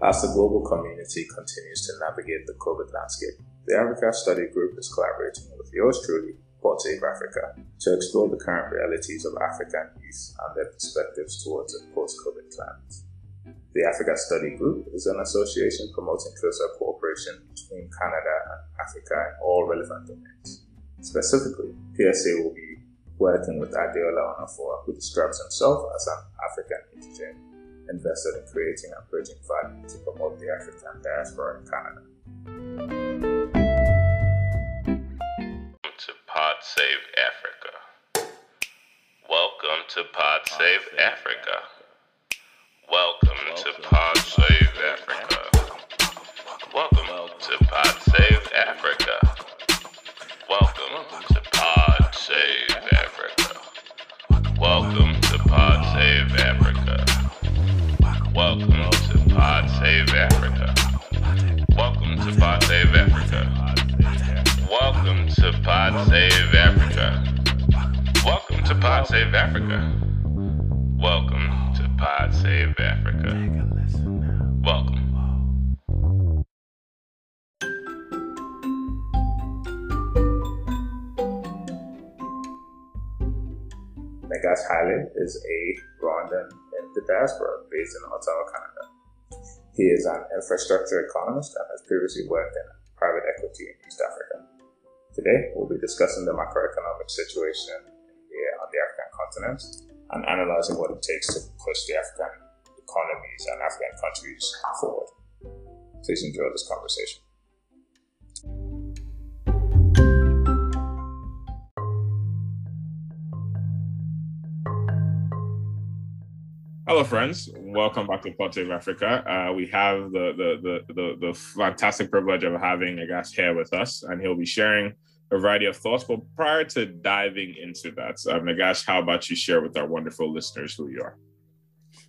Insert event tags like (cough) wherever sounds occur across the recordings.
As the global community continues to navigate the COVID landscape, the Africa Study Group is collaborating with yours truly, Save Africa, to explore the current realities of African youth and their perspectives towards a post-COVID climate. The Africa Study Group is an association promoting closer cooperation between Canada and Africa in all relevant domains. Specifically, PSA will be working with Adeola Onafor, who describes himself as an African indigen invested in creating and bridging value to promote the African diaspora in Canada. Welcome to Pod Save Africa. Welcome to Pod Save Africa. Welcome to Pod Save Africa. Welcome to Pod Save Africa. Welcome to Pod Save Africa. Welcome to Pod Save Africa. Welcome to Pod Save Africa. Welcome to Pod Save Africa. Welcome to Pod Save Africa. Welcome to Pod Save Africa. Welcome to Pod Save Africa. Welcome. Negas Haile is a Rwandan diaspora based in Ottawa, Canada. He is an infrastructure economist and has previously worked in private equity in East Africa. Today, we'll be discussing the macroeconomic situation on uh, the African continent and analyzing what it takes to push the African economies and African countries forward. Please enjoy this conversation. Hello, friends. Welcome back to Pod Save Africa. Uh, we have the, the, the the the fantastic privilege of having Negas here with us, and he'll be sharing a variety of thoughts. But prior to diving into that, um, Nagash, how about you share with our wonderful listeners who you are?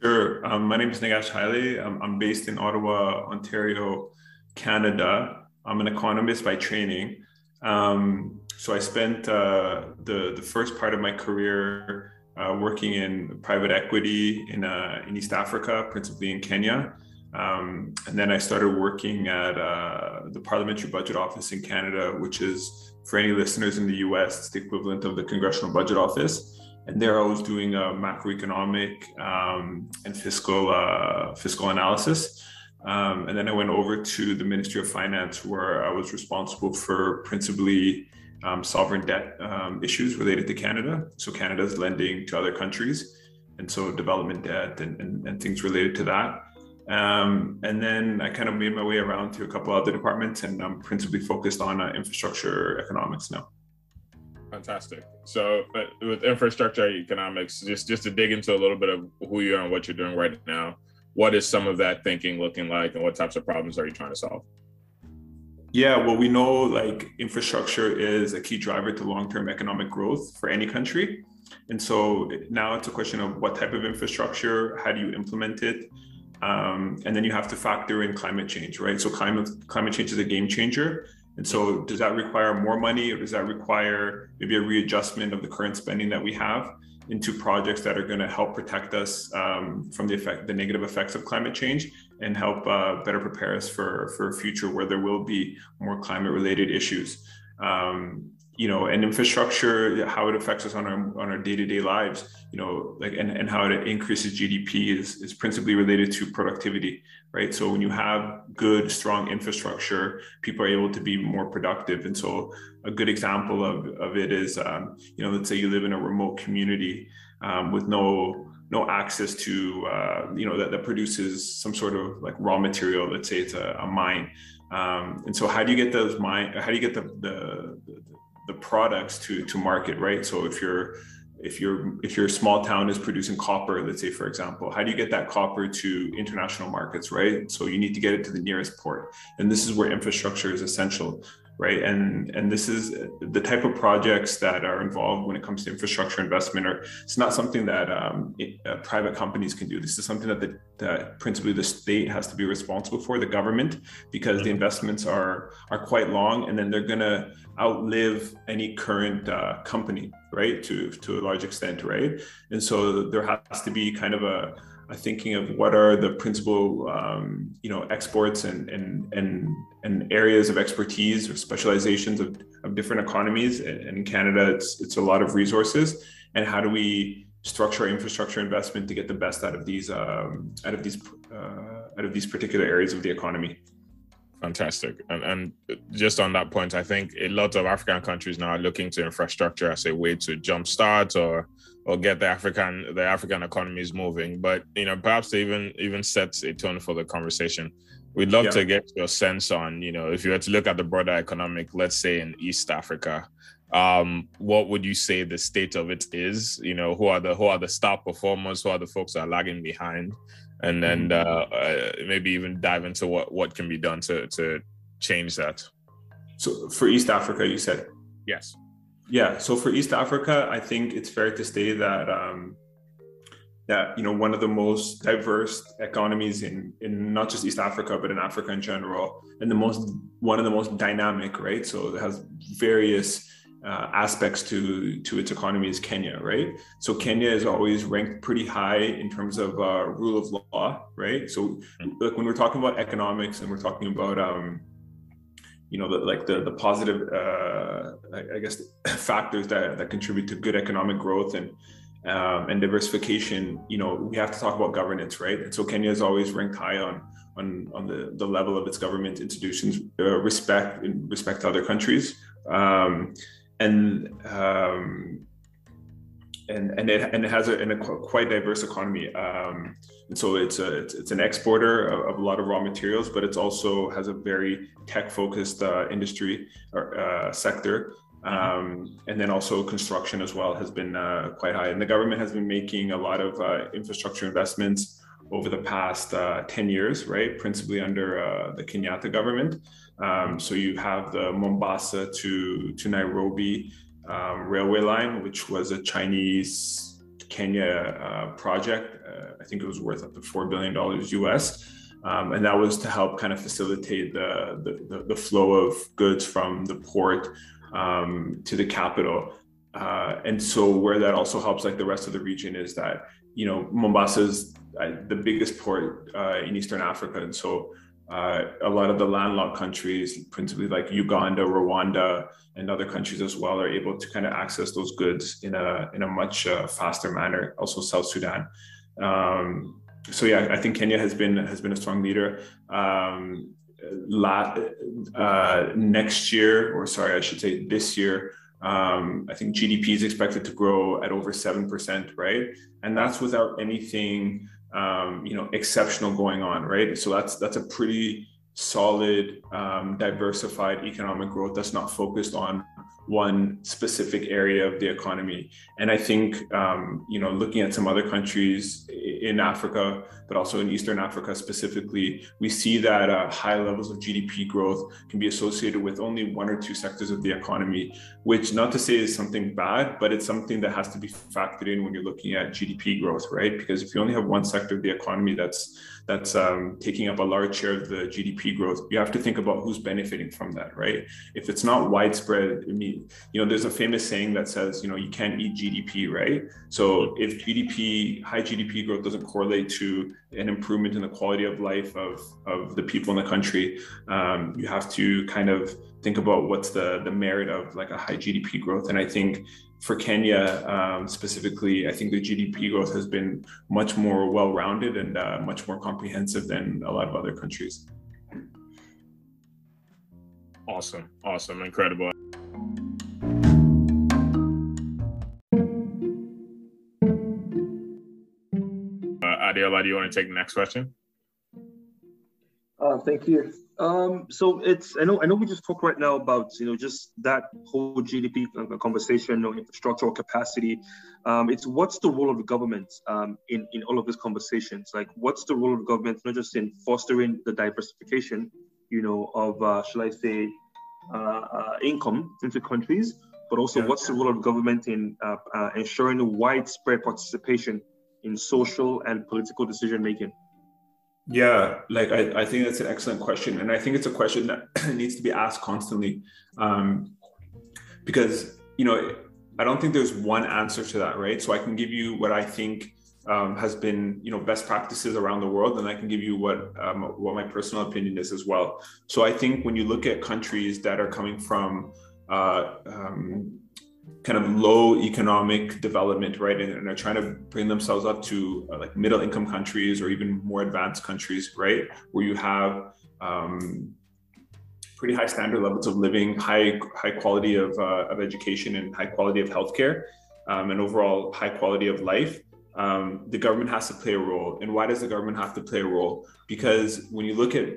Sure. Um, my name is Nagash Haile. I'm, I'm based in Ottawa, Ontario, Canada. I'm an economist by training. Um, so I spent uh, the the first part of my career uh, working in private equity in, uh, in East Africa, principally in Kenya. Um, and then I started working at uh, the Parliamentary Budget Office in Canada, which is, for any listeners in the US, it's the equivalent of the Congressional Budget Office. And there I was doing macroeconomic um, and fiscal, uh, fiscal analysis. Um, and then I went over to the Ministry of Finance, where I was responsible for principally um, sovereign debt um, issues related to Canada. So Canada's lending to other countries, and so development debt and, and, and things related to that. Um, and then I kind of made my way around to a couple other departments, and I'm principally focused on uh, infrastructure economics now. Fantastic. So, with infrastructure economics, just just to dig into a little bit of who you are and what you're doing right now, what is some of that thinking looking like, and what types of problems are you trying to solve? Yeah, well, we know like infrastructure is a key driver to long term economic growth for any country. And so now it's a question of what type of infrastructure, how do you implement it? Um, and then you have to factor in climate change, right? So climate climate change is a game changer. And so does that require more money or does that require maybe a readjustment of the current spending that we have into projects that are going to help protect us um, from the effect, the negative effects of climate change and help uh, better prepare us for for a future where there will be more climate related issues. Um, you know and infrastructure how it affects us on our on our day-to-day lives you know like and, and how it increases gdp is is principally related to productivity right? So when you have good strong infrastructure people are able to be more productive. And so a good example of, of it is um, you know let's say you live in a remote community um, with no no access to uh, you know that, that produces some sort of like raw material let's say it's a, a mine. Um, and so how do you get those mine how do you get the, the the products to to market right? So if you're if your if your small town is producing copper let's say for example how do you get that copper to international markets right? So you need to get it to the nearest port. And this is where infrastructure is essential right? And and this is the type of projects that are involved when it comes to infrastructure investment or it's not something that um, it, uh, private companies can do. This is something that the that principally the state has to be responsible for the government because the mm-hmm. investments are are quite long and then they're going to outlive any current uh, company right? To to a large extent right? And so there has to be kind of a thinking of what are the principal um, you know exports and and and and areas of expertise or specializations of, of different economies. And in Canada, it's it's a lot of resources. And how do we structure infrastructure investment to get the best out of these um, out of these uh, out of these particular areas of the economy? Fantastic. And, and just on that point, I think a lot of African countries now are looking to infrastructure as a way to jumpstart or or get the African the African economies moving. But you know, perhaps to even even sets a tone for the conversation. We'd love yeah. to get your sense on, you know, if you were to look at the broader economic, let's say in East Africa, um, what would you say the state of it is? You know, who are the who are the star performers? Who are the folks that are lagging behind? And then mm-hmm. uh, uh, maybe even dive into what what can be done to to change that. So for East Africa, you said yes. Yeah. So for East Africa, I think it's fair to say that um, that you know one of the most diverse economies in in not just East Africa but in Africa in general, and the most one of the most dynamic, right? So it has various uh, aspects to to its economy is Kenya, right? So Kenya is always ranked pretty high in terms of uh, rule of law, right? So like when we're talking about economics and we're talking about um, you know the, like the the positive uh, I, I guess (coughs) factors that that contribute to good economic growth and um, and diversification, you know, we have to talk about governance, right? And so Kenya is always ranked high on on on the, the level of its government institutions, uh, respect in respect to other countries. Um, and um, and and it and it has a, a quite diverse economy. Um, and so it's a it's, it's an exporter of, of, a lot of raw materials, but it's also has a very tech focused uh, industry or uh, sector. Um, and then also construction as well has been uh, quite high. And the government has been making a lot of uh, infrastructure investments over the past uh, 10 years, right? Principally under uh, the Kenyatta government. Um, so you have the Mombasa to, to Nairobi um, railway line, which was a Chinese Kenya uh, project. Uh, I think it was worth up to $4 billion US. Um, and that was to help kind of facilitate the, the, the flow of goods from the port um, to the capital. Uh, and so where that also helps like the rest of the region is that you know Mombasa is uh, the biggest port uh, in Eastern Africa, and so uh, a lot of the landlocked countries, principally like Uganda, Rwanda, and other countries as well, are able to kind of access those goods in a in a much uh, faster manner. Also, South Sudan. Um, so yeah, I think Kenya has been has been a strong leader. Um, la- uh, next year, or sorry, I should say this year, um, I think GDP is expected to grow at over seven percent, right? And that's without anything, um, you know, exceptional going on, right? So that's that's a pretty solid, um, diversified economic growth that's not focused on one specific area of the economy. And I think, um, you know, looking at some other countries in Africa, but also in Eastern Africa specifically, we see that uh, high levels of GDP growth can be associated with only one or two sectors of the economy, which not to say is something bad, but it's something that has to be factored in when you're looking at GDP growth, right? Because if you only have one sector of the economy that's that's um, taking up a large share of the GDP growth, you have to think about who's benefiting from that, right? If it's not widespread, I mean, you know, there's a famous saying that says, you know, you can't eat GDP, right? So if GDP, high GDP growth doesn't correlate to an improvement in the quality of life of, of the people in the country, um, you have to kind of think about what's the the merit of like a high GDP growth. And I think for Kenya um, specifically, I think the GDP growth has been much more well-rounded and uh, much more comprehensive than a lot of other countries. Awesome, awesome, incredible. Adeola, do you want to take the next question? Uh, thank you. Um, so it's I know I know we just talked right now about you know just that whole GDP conversation, you know, infrastructural capacity. Um, it's what's the role of the government um, in in all of these conversations? Like, what's the role of the government not just in fostering the diversification, you know, of uh, shall I say, uh, uh, income into countries, but also yeah. what's the role of the government in uh, uh, ensuring widespread participation in social and political decision making? Yeah, like I, I think that's an excellent question. And I think it's a question that (clears throat) needs to be asked constantly. Um, because, you know, I don't think there's one answer to that, right? So I can give you what I think um, has been you know best practices around the world, and I can give you what um, what my personal opinion is as well. So I think when you look at countries that are coming from uh, um, kind of low economic development, right, and, and are trying to bring themselves up to uh, like middle income countries or even more advanced countries, right, where you have um, pretty high standard levels of living, high high quality of, uh, of education, and high quality of healthcare, um, and overall high quality of life um, the government has to play a role. And why does the government have to play a role? Because when you look at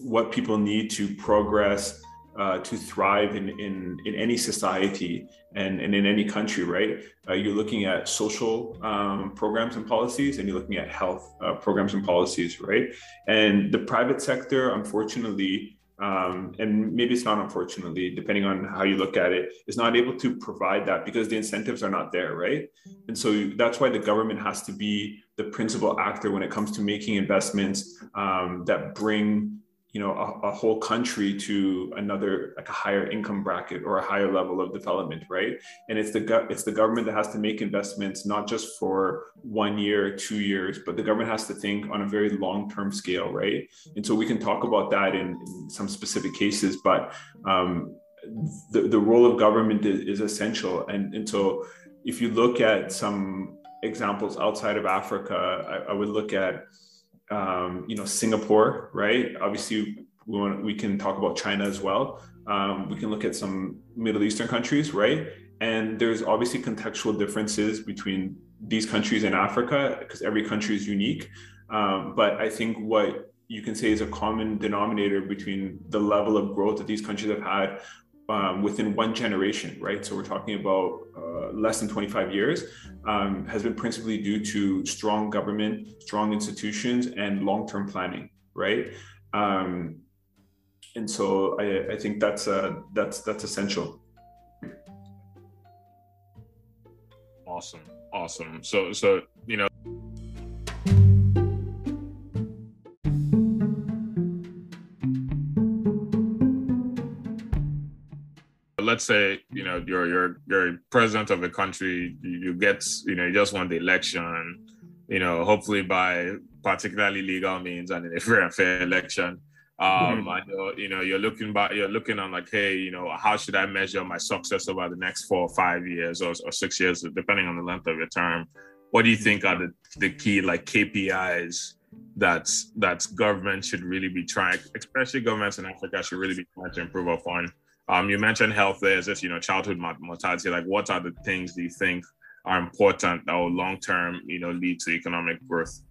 what people need to progress, uh, to thrive in, in, in any society and, and in any country, right? Uh, you're looking at social um, programs and policies, and you're looking at health uh, programs and policies, right? And the private sector, unfortunately, um, and maybe it's not unfortunately depending on how you look at it is not able to provide that because the incentives are not there right and so that's why the government has to be the principal actor when it comes to making investments um, that bring you know a, a, whole country to another like a higher income bracket or a higher level of development right? And it's the it's the government that has to make investments not just for one year two years but the government has to think on a very long term scale right? And so we can talk about that in, in some specific cases but um, the, the role of government is, is essential. And, and so if you look at some examples outside of africa I, I would look at um, you know, Singapore, right? Obviously, we want we can talk about China as well. Um, we can look at some Middle Eastern countries, right? And there's obviously contextual differences between these countries and Africa because every country is unique. Um, but I think what you can say is a common denominator between the level of growth that these countries have had um, within one generation, right? So we're talking about uh, less than 25 years, um, has been principally due to strong government, strong institutions, and long-term planning, right? Um, and so I, I think that's uh, that's that's essential. Awesome, awesome. So so you know let's say you know you're you're you're president of a country, you, you get you know you just won the election, you know hopefully by particularly legal means and in a (laughs) fair and fair election. Um, mm-hmm. you know, you're looking back, you're looking on like, hey, you know, how should I measure my success over the next four or five years or, or six years, depending on the length of your term? What do you think are the, the key like KPIs that that government should really be trying, especially governments in Africa should really be trying to improve upon um, you mentioned health there as if you know childhood mortality. Like, what are the things do you think are important that will long term, you know, lead to economic growth?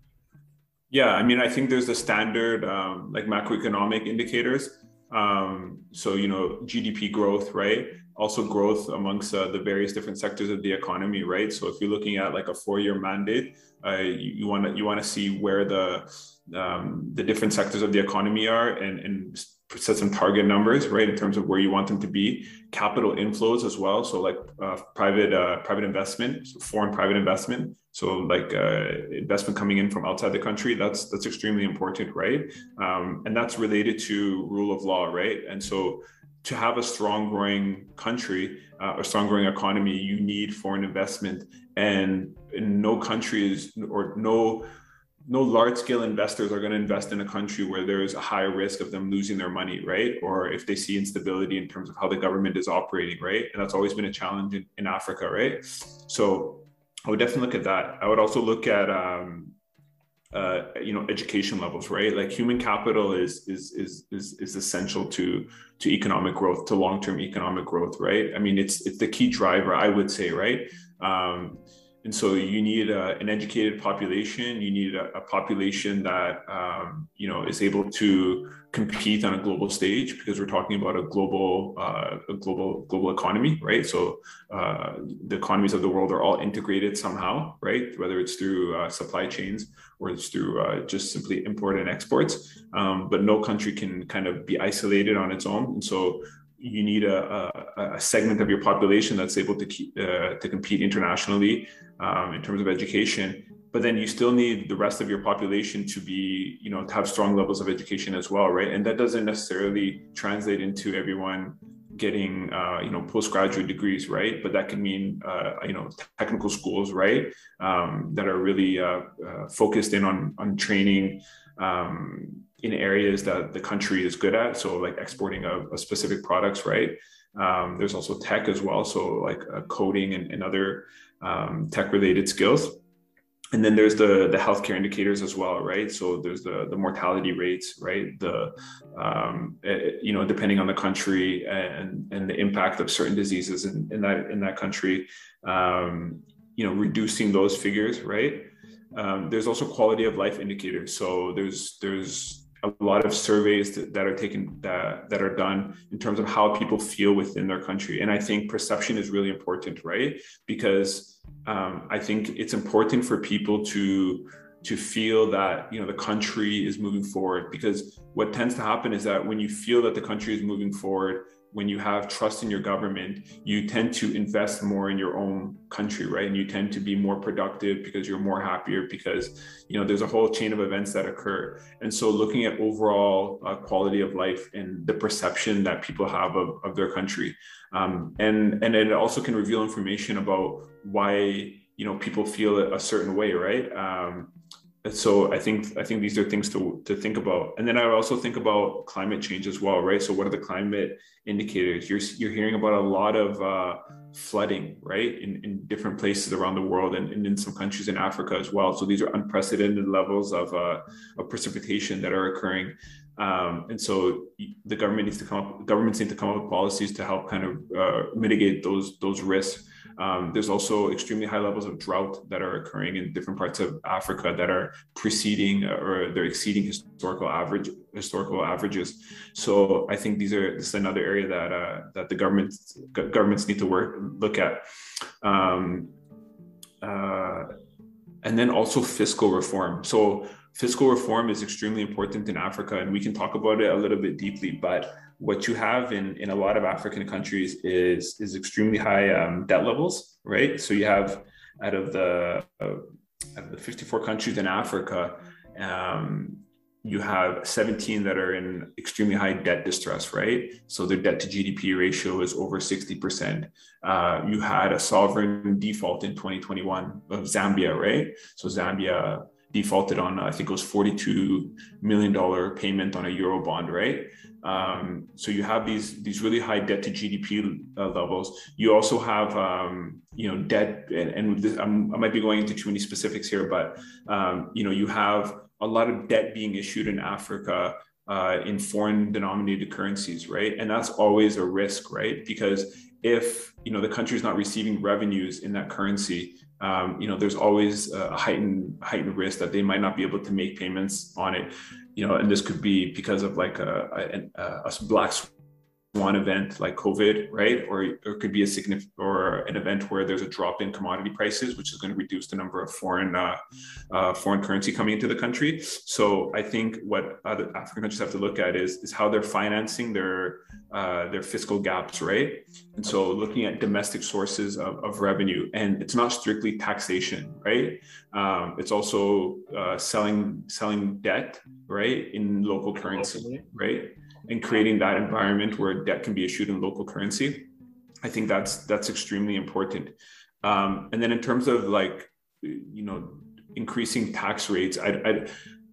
Yeah, I mean, I think there's the standard um, like macroeconomic indicators. Um, so you know, GDP growth, right? Also growth amongst uh, the various different sectors of the economy, right? So if you're looking at like a four-year mandate, uh, you want to you want to see where the um, the different sectors of the economy are and and set some target numbers, right, in terms of where you want them to be. Capital inflows as well, so like uh, private uh, private investment, so foreign private investment, so like uh, investment coming in from outside the country. That's that's extremely important, right? Um, and that's related to rule of law, right? And so to have a strong growing country, uh, a strong growing economy, you need foreign investment, and in no country is or no no large scale investors are going to invest in a country where there's a high risk of them losing their money, right? Or if they see instability in terms of how the government is operating, right? And that's always been a challenge in, in Africa, right? So I would definitely look at that. I would also look at, um, uh, you know, education levels, right? Like human capital is is is is, is essential to to economic growth, to long term economic growth, right? I mean, it's it's the key driver, I would say, right? Um, and so you need a, an educated population. You need a, a population that um, you know is able to compete on a global stage because we're talking about a global uh, a global global economy, right? So uh, the economies of the world are all integrated somehow, right? Whether it's through uh, supply chains or it's through uh, just simply import and exports. Um, but no country can kind of be isolated on its own. And so you need a, a, a, segment of your population that's able to keep, uh, to compete internationally um, in terms of education. But then you still need the rest of your population to be, you know, to have strong levels of education as well, right? And that doesn't necessarily translate into everyone getting uh, you know postgraduate degrees, right? But that can mean uh, you know technical schools, right? Um, that are really uh, uh, focused in on on training um, in areas that the country is good at. So like exporting a specific products, right? Um, there's also tech as well, so like uh, coding and, and other um, tech related skills and then there's the the healthcare indicators as well right so there's the the mortality rates right the um, it, eh, you know depending on the country and and the impact of certain diseases in, in that in that country um, you know reducing those figures right um, there's also quality of life indicators so there's there's a lot of surveys that, are taken that, that are done in terms of how people feel within their country. And i think perception is really important right? Because um, i think it's important for people to to feel that you know the country is moving forward. Because what tends to happen is that when you feel that the country is moving forward when you have trust in your government, you tend to invest more in your own country, right? And you tend to be more productive because you're more happier because, you know, there's a whole chain of events that occur. And so looking at overall uh, quality of life and the perception that people have of, of their country. Um, and, and it also can reveal information about why, you know, people feel a certain way, right? Um, so I think I think these are things to to think about. And then I also think about climate change as well, right? So what are the climate indicators? You're you're hearing about a lot of uh, flooding, right, in, in different places around the world and, and, in some countries in Africa as well. So these are unprecedented levels of uh, of precipitation that are occurring. Um, and so the government needs to come up, governments need to come up with policies to help kind of uh, mitigate those those risks. Um, there's also extremely high levels of drought that are occurring in different parts of Africa that are preceding or they're exceeding historical average historical averages. So I think these are this is another area that uh, that the governments governments need to work look at. Um, uh, and then also fiscal reform. So fiscal reform is extremely important in Africa, and we can talk about it a little bit deeply. But what you have in, in a lot of African countries is is extremely high um, debt levels, right? So you have out of the uh, out of the 54 countries in Africa, um, you have 17 that are in extremely high debt distress, right? So their debt to GDP ratio is over 60%. Uh, you had a sovereign default in 2021 of Zambia, right? So Zambia defaulted on, I think it was $42 million payment on a Euro bond, right? Um, so you have these these really high debt to GDP uh, levels. You also have um, you know debt, and, and this, i might be going into too many specifics here, but um, you know you have a lot of debt being issued in Africa uh, in foreign denominated currencies, right? And that's always a risk, right? Because if you know the country is not receiving revenues in that currency, um, you know there's always a heightened heightened risk that they might not be able to make payments on it. You know and this could be because of like a, a, a black swan event like COVID, right? Or, or it could be a significant or an event where there's a drop in commodity prices, which is going to reduce the number of foreign uh, uh, foreign currency coming into the country. So I think what other African countries have to look at is is how they're financing their uh, their fiscal gaps, right? And so looking at domestic sources of, of revenue, and it's not strictly taxation, right? Um, it's also uh, selling selling debt, right, in local currency, right? And creating that environment where debt can be issued in local currency. I think that's that's extremely important. Um, and then in terms of like you know increasing tax rates, I, I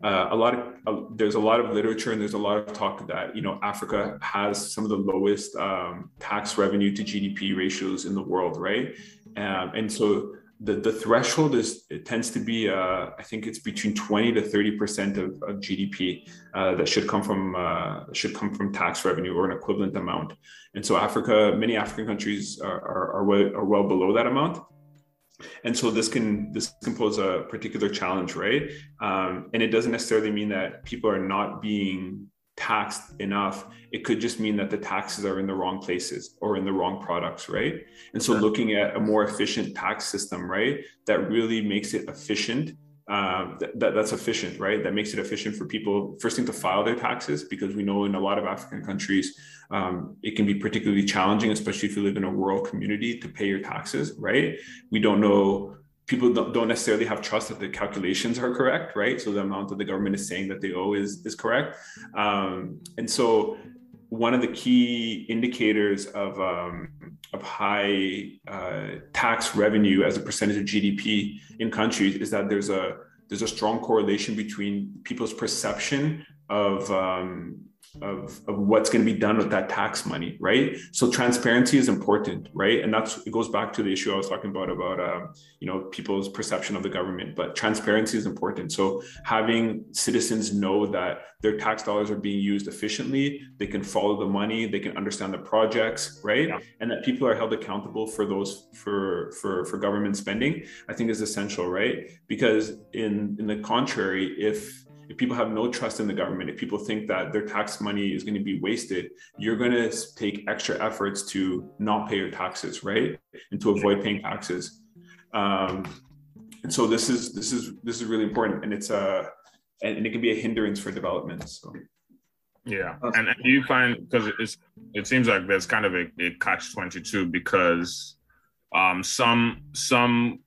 uh, a lot of uh, there's a lot of literature and there's a lot of talk that you know Africa has some of the lowest um, tax revenue to GDP ratios in the world, right? Um, and so the, the threshold is it tends to be uh, I think it's between 20 to 30 percent of, of GDP uh, that should come from uh, should come from tax revenue or an equivalent amount. And so Africa, many African countries are are, are, well, are well below that amount. And so this can this can pose a particular challenge, right? Um, and it doesn't necessarily mean that people are not being taxed enough it could just mean that the taxes are in the wrong places or in the wrong products right? And so looking at a more efficient tax system right that really makes it efficient um, that, that, that's efficient right? That makes it efficient for people first thing to file their taxes because we know in a lot of african countries um, it can be particularly challenging especially if you live in a rural community to pay your taxes right? We don't know people don't, necessarily have trust that the calculations are correct, right? So the amount that the government is saying that they owe is, is correct. Um, and so one of the key indicators of um, of high uh, tax revenue as a percentage of GDP in countries is that there's a there's a strong correlation between people's perception of um, of, of what's going to be done with that tax money, right? So transparency is important, right? And that's it goes back to the issue I was talking about about uh, you know people's perception of the government. But transparency is important. So having citizens know that their tax dollars are being used efficiently, they can follow the money, they can understand the projects, right? Yeah. And that people are held accountable for those for for for government spending, I think is essential, right? Because in in the contrary, if if people have no trust in the government, if people think that their tax money is going to be wasted, you're going to take extra efforts to not pay your taxes, right? And to avoid paying taxes. Um, and so this is this is this is really important, and it's a and, and it can be a hindrance for development. So. Yeah, and, and do you find because it's it seems like there's kind of a, a catch twenty two because um, some some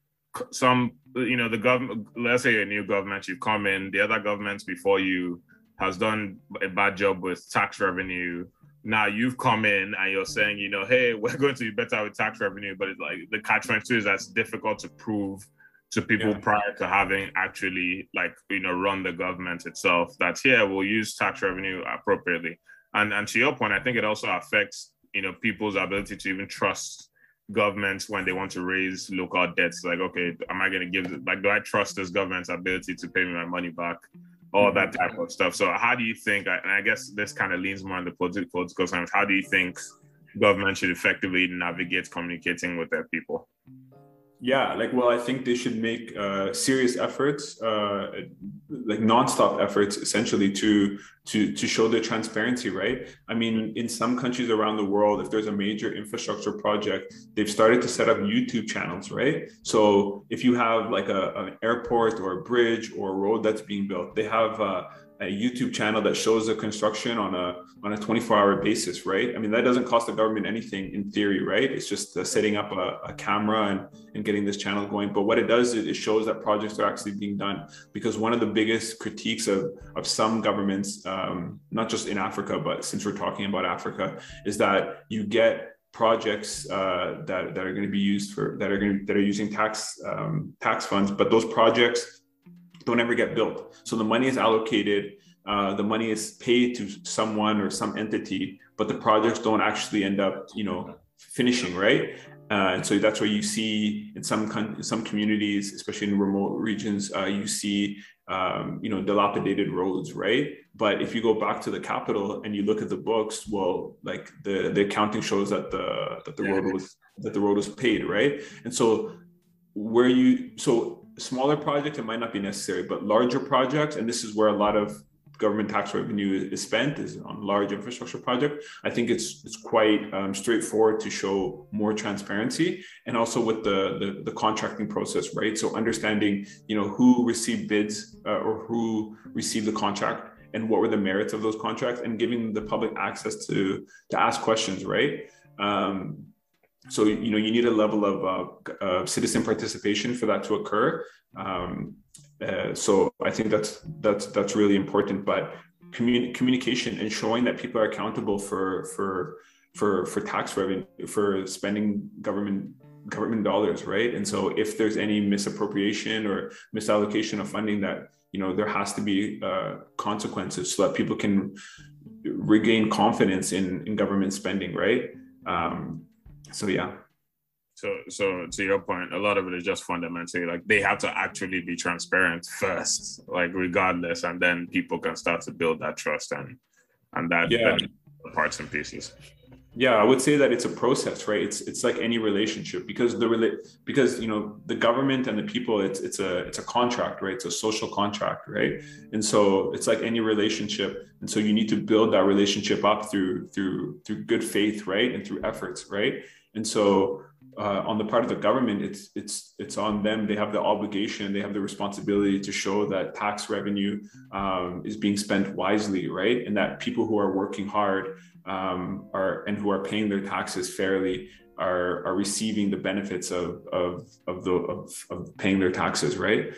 some you know the government let's say a new government you come in the other governments before you has done a bad job with tax revenue now you've come in and you're saying you know hey (laughs) we're going to be better with tax revenue but it's like the catch 22 is that's difficult to prove to people yeah. prior to having actually like you know run the government itself that's here we'll use tax revenue appropriately and and to your point i think it also affects you know people's ability to even trust governments when they want to raise local debts. Like okay am i going to give like do i trust this government's ability to pay me my money back? All mm-hmm. that type of stuff. So how do you think and i guess this kind of leans more on the political political science how do you think government should effectively navigate communicating with their people yeah like well i think they should make uh, serious efforts uh, like nonstop efforts essentially to to to show the transparency right? I mean in some countries around the world if there's a major infrastructure project they've started to set up youtube channels right? So if you have like a, an airport or a bridge or a road that's being built they have uh, a YouTube channel that shows the construction on a on a 24 hour basis, right? I mean, that doesn't cost the government anything in theory, right? It's just uh, setting up a, a, camera and, and getting this channel going. But what it does is it shows that projects are actually being done. Because one of the biggest critiques of, of some governments, um, not just in Africa, but since we're talking about Africa, is that you get projects uh, that, that are going to be used for that are going to, that are using tax um, tax funds, but those projects don't ever get built. So the money is allocated, uh, the money is paid to someone or some entity, but the projects don't actually end up, you know, finishing, right? Uh, and so that's where you see in some in some communities, especially in remote regions, uh, you see um, you know dilapidated roads, right? But if you go back to the capital and you look at the books, well, like the the accounting shows that the that the road was that the road was paid, right? And so where you so smaller projects, it might not be necessary, but larger projects, and this is where a lot of government tax revenue is spent is on large infrastructure project. I think it's it's quite um, straightforward to show more transparency and also with the, the, the contracting process, right? So understanding you know who received bids uh, or who received the contract and what were the merits of those contracts and giving the public access to to ask questions, right? Um, so you know you need a level of uh, uh, citizen participation for that to occur. Um, uh, so I think that's that's that's really important. But communi- communication and showing that people are accountable for for for for tax revenue for spending government government dollars, right? And so if there's any misappropriation or misallocation of funding, that you know there has to be uh, consequences so that people can regain confidence in in government spending, right? Um, so yeah. So so to your point, a lot of it is just fundamentally like they have to actually be transparent first, like regardless, and then people can start to build that trust and and that yeah. parts and pieces. Yeah, I would say that it's a process, right? It's it's like any relationship because the because you know the government and the people, it's it's a it's a contract, right? It's a social contract, right? And so it's like any relationship, and so you need to build that relationship up through through through good faith, right, and through efforts, right? And so uh, on the part of the government, it's it's it's on them. They have the obligation, they have the responsibility to show that tax revenue um, is being spent wisely, right? And that people who are working hard um, are and who are paying their taxes fairly are are receiving the benefits of of of the of, of paying their taxes, right?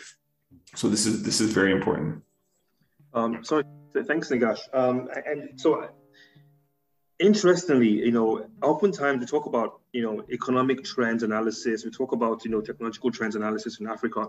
So this is this is very important. Um, so thanks, Nagash. Um, and so interestingly, you know, oftentimes we talk about, you know, economic trends analysis, we talk about, you know, technological trends analysis in Africa,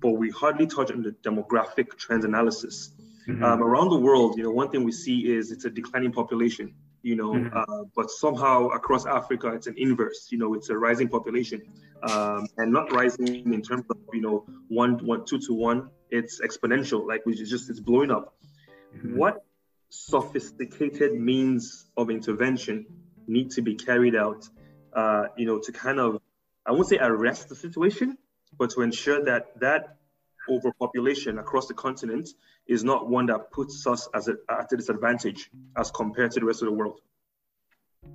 but we hardly touch on the demographic trends analysis. Mm-hmm. Um, around the world, you know, one thing we see is it's a declining population, you know, mm-hmm. uh, but somehow across Africa, it's an inverse, you know, it's a rising population um, and not rising in terms of, you know, one, one, two to one, it's exponential, like which is just, it's blowing up. Mm-hmm. What sophisticated means of intervention need to be carried out, uh, you know, to kind of, I won't say arrest the situation, but to ensure that that overpopulation across the continent is not one that puts us as a, at a disadvantage as compared to the rest of the world.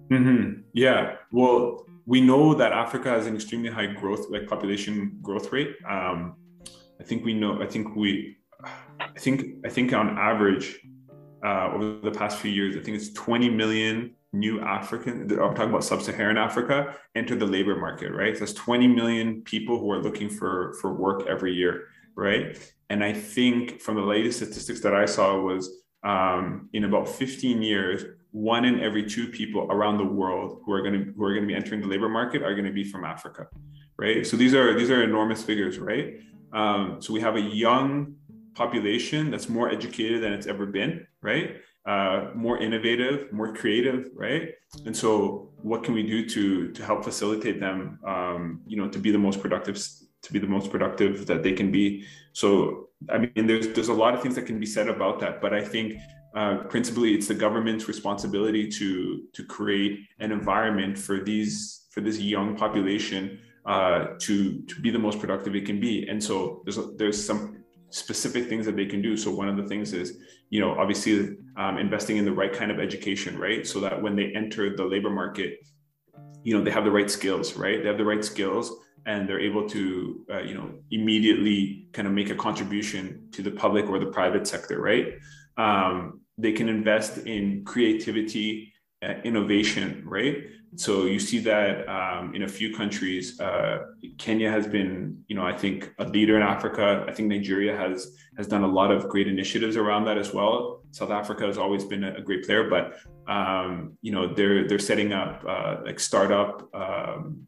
Mm-hmm. Yeah. Well, we know that Africa has an extremely high growth, like population growth rate. Um, I think we know. I think we. I think. I think on average, uh, over the past few years. I think it's 20 million new African, I'm talking about sub-Saharan Africa, enter the labor market, right? So that's 20 million people who are looking for, for work every year, right? And I think from the latest statistics that I saw was um, in about 15 years, one in every two people around the world who are going to who are going to be entering the labor market are going to be from Africa, right? So these are these are enormous figures, right? Um, so we have a young population that's more educated than it's ever been, right? Uh, more innovative, more creative, right? And so, what can we do to to help facilitate them, um, you know, to be the most productive, to be the most productive that they can be? So, I mean, there's there's a lot of things that can be said about that, but I think uh, principally it's the government's responsibility to to create an environment for these for this young population uh, to to be the most productive it can be. And so there's there's some specific things that they can do. So one of the things is, you know, obviously um, investing in the right kind of education, right? So that when they enter the labor market, you know, they have the right skills, right? They have the right skills and they're able to, uh, you know, immediately kind of make a contribution to the public or the private sector, right? Um, they can invest in creativity, uh, innovation, right? So you see that um, in a few countries. Uh, Kenya has been, you know, I think a leader in Africa. I think Nigeria has has done a lot of great initiatives around that as well. South Africa has always been a, great player, but um, you know they're they're setting up uh, like startup um,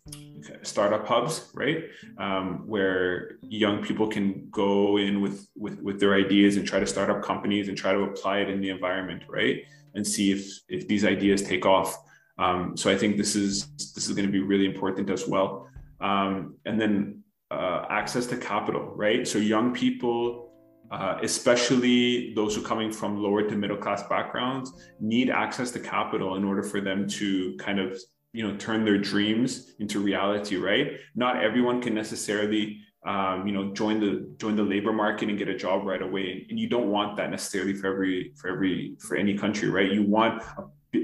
startup hubs, right, um, where young people can go in with, with with their ideas and try to start up companies and try to apply it in the environment, right, and see if if these ideas take off. Um, so I think this is this is going to be really important as well. Um, and then uh, access to capital, right? So young people, uh, especially those who are coming from lower to middle class backgrounds, need access to capital in order for them to kind of you know turn their dreams into reality, right? Not everyone can necessarily um, you know join the join the labor market and get a job right away and you don't want that necessarily for every for every for any country right you want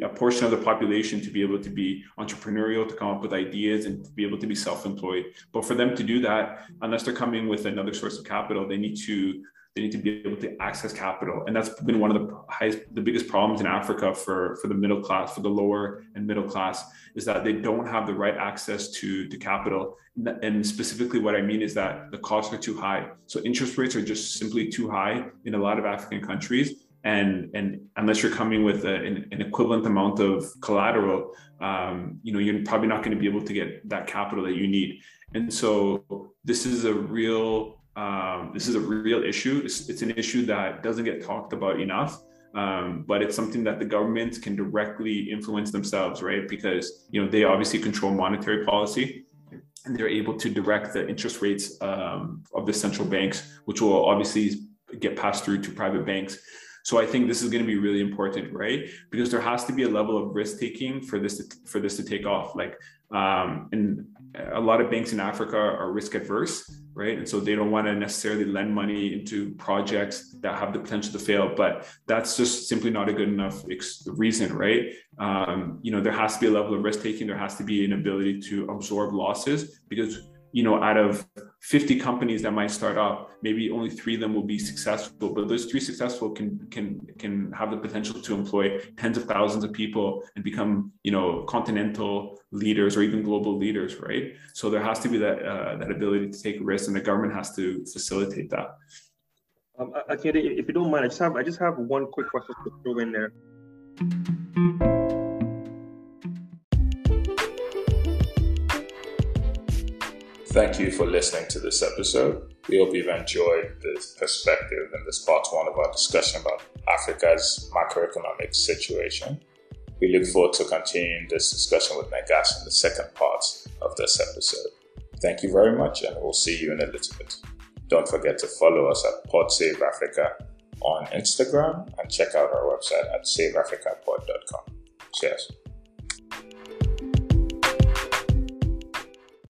a portion of the population to be able to be entrepreneurial, to come up with ideas and to be able to be self-employed. But for them to do that, unless they're coming with another source of capital, they need to they need to be able to access capital. And that's been one of the highest, the biggest problems in Africa for, for the middle class, for the lower and middle class, is that they don't have the right access to, to capital. And specifically what I mean is that the costs are too high. So interest rates are just simply too high in a lot of African countries and and unless you're coming with a, an, an, equivalent amount of collateral um, you know you're probably not going to be able to get that capital that you need. And so this is a real um, this is a real issue. It's, it's, an issue that doesn't get talked about enough um, but it's something that the government can directly influence themselves right? Because you know they obviously control monetary policy and they're able to direct the interest rates um, of the central banks which will obviously get passed through to private banks so I think this is going to be really important, right? Because there has to be a level of risk taking for this to, for this to take off. Like, um, and a lot of banks in Africa are risk adverse, right? And so they don't want to necessarily lend money into projects that have the potential to fail. But that's just simply not a good enough ex- reason, right? Um, you know, there has to be a level of risk taking. There has to be an ability to absorb losses because you know, out of 50 companies that might start up, maybe only three of them will be successful, but those three successful can can can have the potential to employ tens of thousands of people and become, you know, continental leaders or even global leaders, right? So there has to be that uh, that ability to take risks, and the government has to facilitate that. Um, if you don't mind, I just have I just have one quick question to throw in there. Thank you for listening to this episode. We hope you've enjoyed this perspective and this part one of our discussion about Africa's macroeconomic situation. We look forward to continuing this discussion with Negas in the second part of this episode. Thank you very much, and we'll see you in a little bit. Don't forget to follow us at Pod Save Africa on Instagram and check out our website at saveafricapod.com. Cheers.